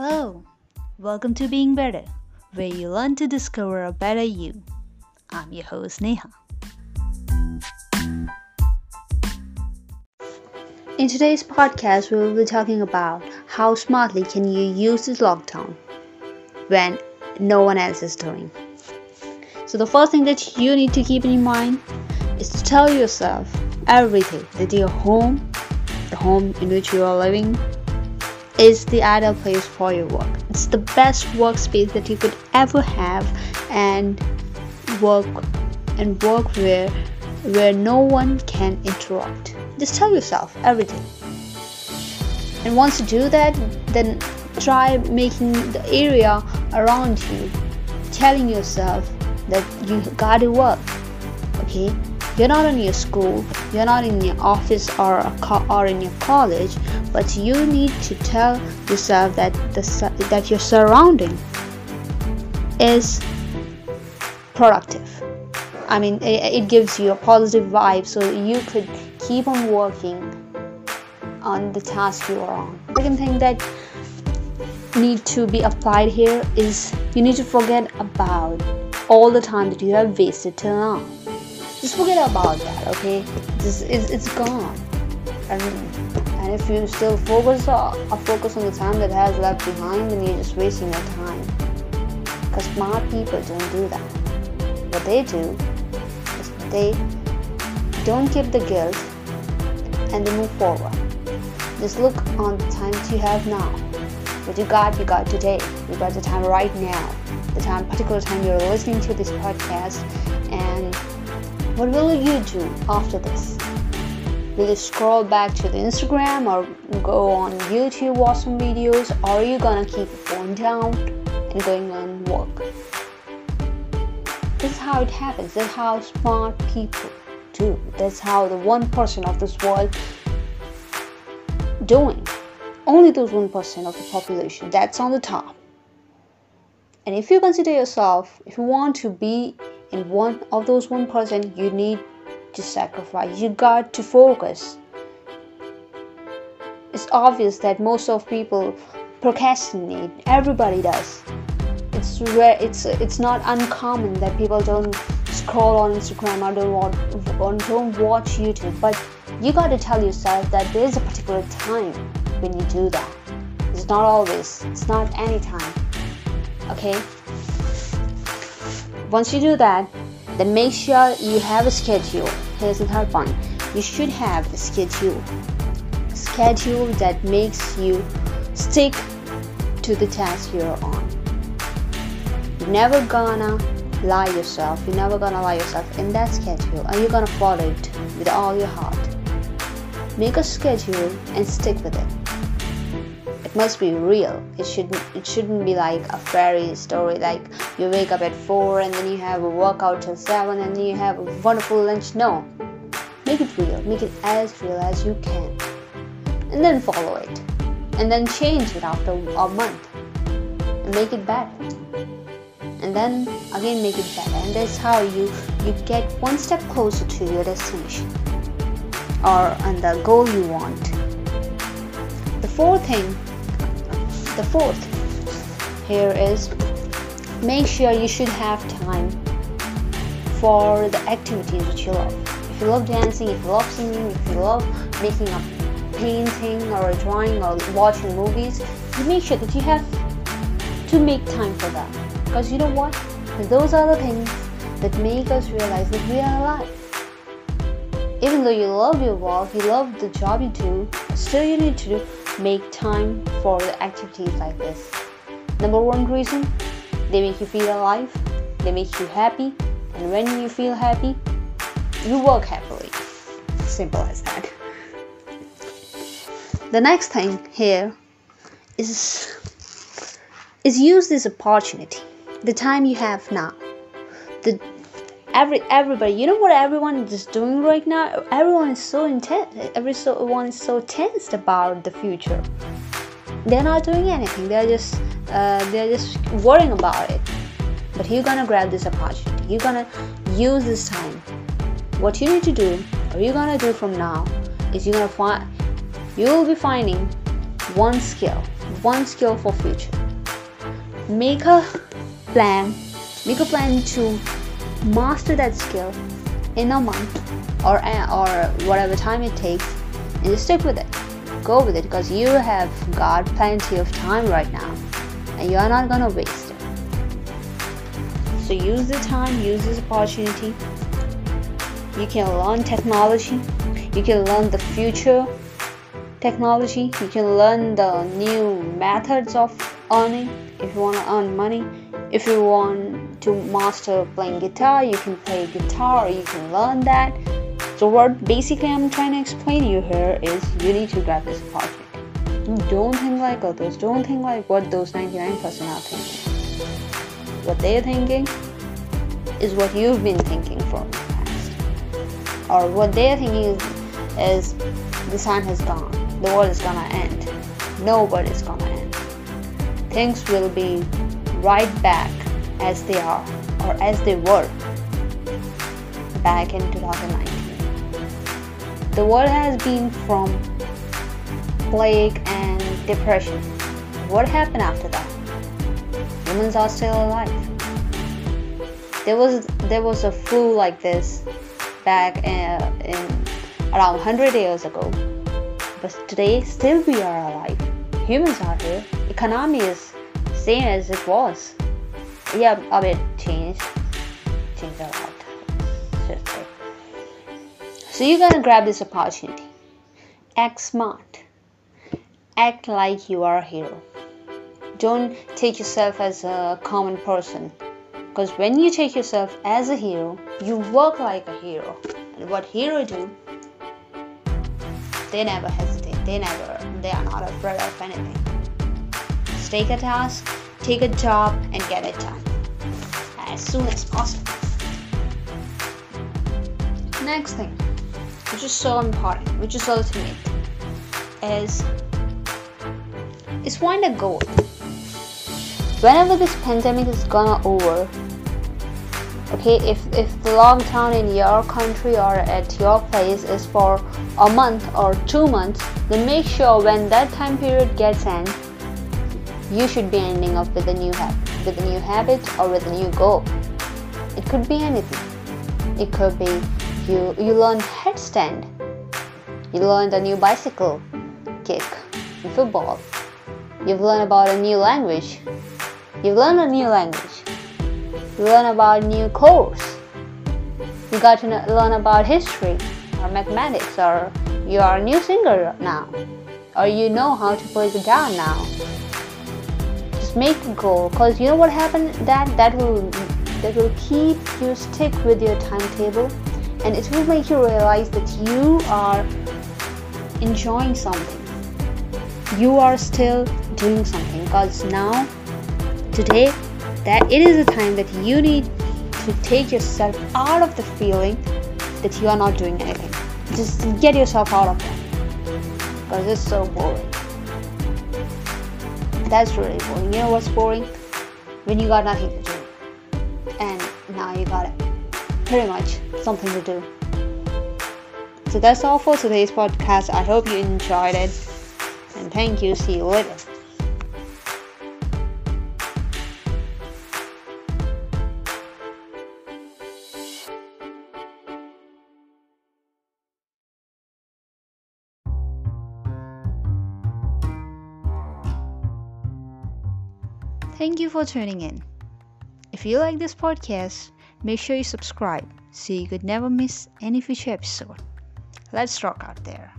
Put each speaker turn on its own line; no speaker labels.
Hello, welcome to Being Better, where you learn to discover a better you. I'm your host Neha. In today's podcast, we will be talking about how smartly can you use this lockdown when no one else is doing. So the first thing that you need to keep in mind is to tell yourself everything that your home, the home in which you are living, is the ideal place for your work. It's the best workspace that you could ever have and work and work where where no one can interrupt. Just tell yourself everything. And once you do that, then try making the area around you telling yourself that you gotta work. Okay? You're not in your school, you're not in your office or co- or in your college, but you need to tell yourself that the that your surrounding is productive. I mean, it, it gives you a positive vibe, so you could keep on working on the task you are on. Second thing that need to be applied here is you need to forget about all the time that you have wasted till now just forget about that okay just it's, it's gone and and if you still focus uh, focus on the time that has left behind then you're just wasting your time. Because smart people don't do that. What they do is they don't keep the guilt and they move forward. Just look on the time that you have now. What you got you got today. You got the time right now. The time particular time you're listening to this podcast. And what will you do after this? Will you scroll back to the Instagram or go on YouTube, watch some videos, or are you gonna keep your phone down and going on work? This is how it happens. This is how smart people do. That's how the one percent of this world doing. Only those one percent of the population that's on the top. And if you consider yourself, if you want to be in one of those 1% you need to sacrifice. You got to focus. It's obvious that most of people procrastinate. Everybody does. It's rare it's it's not uncommon that people don't scroll on instagram or don't watch, or don't watch youtube. But you got to tell yourself that there's a particular time when you do that. It's not always. It's not any time okay? Once you do that, then make sure you have a schedule. Here's the third point. You should have a schedule. A schedule that makes you stick to the task you're on. You're never gonna lie yourself. You're never gonna lie yourself in that schedule and you're gonna follow it with all your heart. Make a schedule and stick with it it must be real. It shouldn't it shouldn't be like a fairy story like you wake up at 4 and then you have a workout till 7 and then you have a wonderful lunch. No. Make it real. Make it as real as you can. And then follow it. And then change it after a month. And make it better. And then again make it better. And that's how you you get one step closer to your destination. Or and the goal you want. The fourth thing the fourth here is make sure you should have time for the activities that you love. If you love dancing, if you love singing, if you love making a painting or drawing or watching movies, you make sure that you have to make time for that. Because you know what? Those are the things that make us realize that we are alive. Even though you love your work, you love the job you do, still you need to make time for activities like this. Number one reason they make you feel alive, they make you happy, and when you feel happy, you work happily. Simple as that. The next thing here is is use this opportunity, the time you have now. The every everybody you know what everyone is doing right now? Everyone is so intense everyone is so tensed about the future. They're not doing anything they're just uh, they're just worrying about it. But you're gonna grab this opportunity you're gonna use this time. What you need to do or you're gonna do from now is you're gonna find you'll be finding one skill one skill for future. Make a plan make a plan to master that skill in a month or or whatever time it takes and just stick with it. Go with it because you have got plenty of time right now and you are not gonna waste it. So use the time use this opportunity. You can learn technology. You can learn the future technology. You can learn the new methods of earning if you want to earn money. If you want to master playing guitar you can play guitar you can learn that. So what basically i'm trying to explain to you here is you need to grab this opportunity don't think like others don't think like what those 99% are thinking. What they're thinking is what you've been thinking for the past. Or what they're thinking is, is the sun has gone the world is gonna end nobody's gonna end. Things will be right back as they are or as they were back in 2019. The world has been from plague and depression. What happened after that? Humans are still alive. There was there was a flu like this back in, in around 100 years ago. But today still we are alive. Humans are here. Economy is same as it was. Yeah, a bit changed. Changed a lot. So you're gonna grab this opportunity. Act smart. Act like you are a hero. Don't take yourself as a common person. Because when you take yourself as a hero, you work like a hero. And what hero do, they never hesitate. They never they are not afraid of anything. Just take a task take a job and get it done as soon as possible. Next thing, which is so important, which is ultimate, is is find a goal. Whenever this pandemic is gonna over, okay, if if the lockdown in your country or at your place is for a month or two months, then make sure when that time period gets end, you should be ending up with a new habit, with a new habit or with a new goal. It could be anything. It could be you you learned headstand. You learned a new bicycle kick football. You've learned about a new language. You've learned a new language. You learn about new course. You got to learn about history or mathematics or you are a new singer now or you know how to play guitar now make a goal because you know what happened? That that will that will keep you stick with your timetable. And it will make you realize that you are enjoying something. You are still doing something. Because now today that it is a time that you need to take yourself out of the feeling that you are not doing anything. Just get yourself out of that. Because it's so boring that's really boring. You know what's boring? When you got nothing to do. And now you got pretty much something to do. So that's all for today's podcast. I hope you enjoyed it. And thank you. See you later. Thank you for tuning in. If you like this podcast, make sure you subscribe so you could never miss any future episode. Let's rock out there.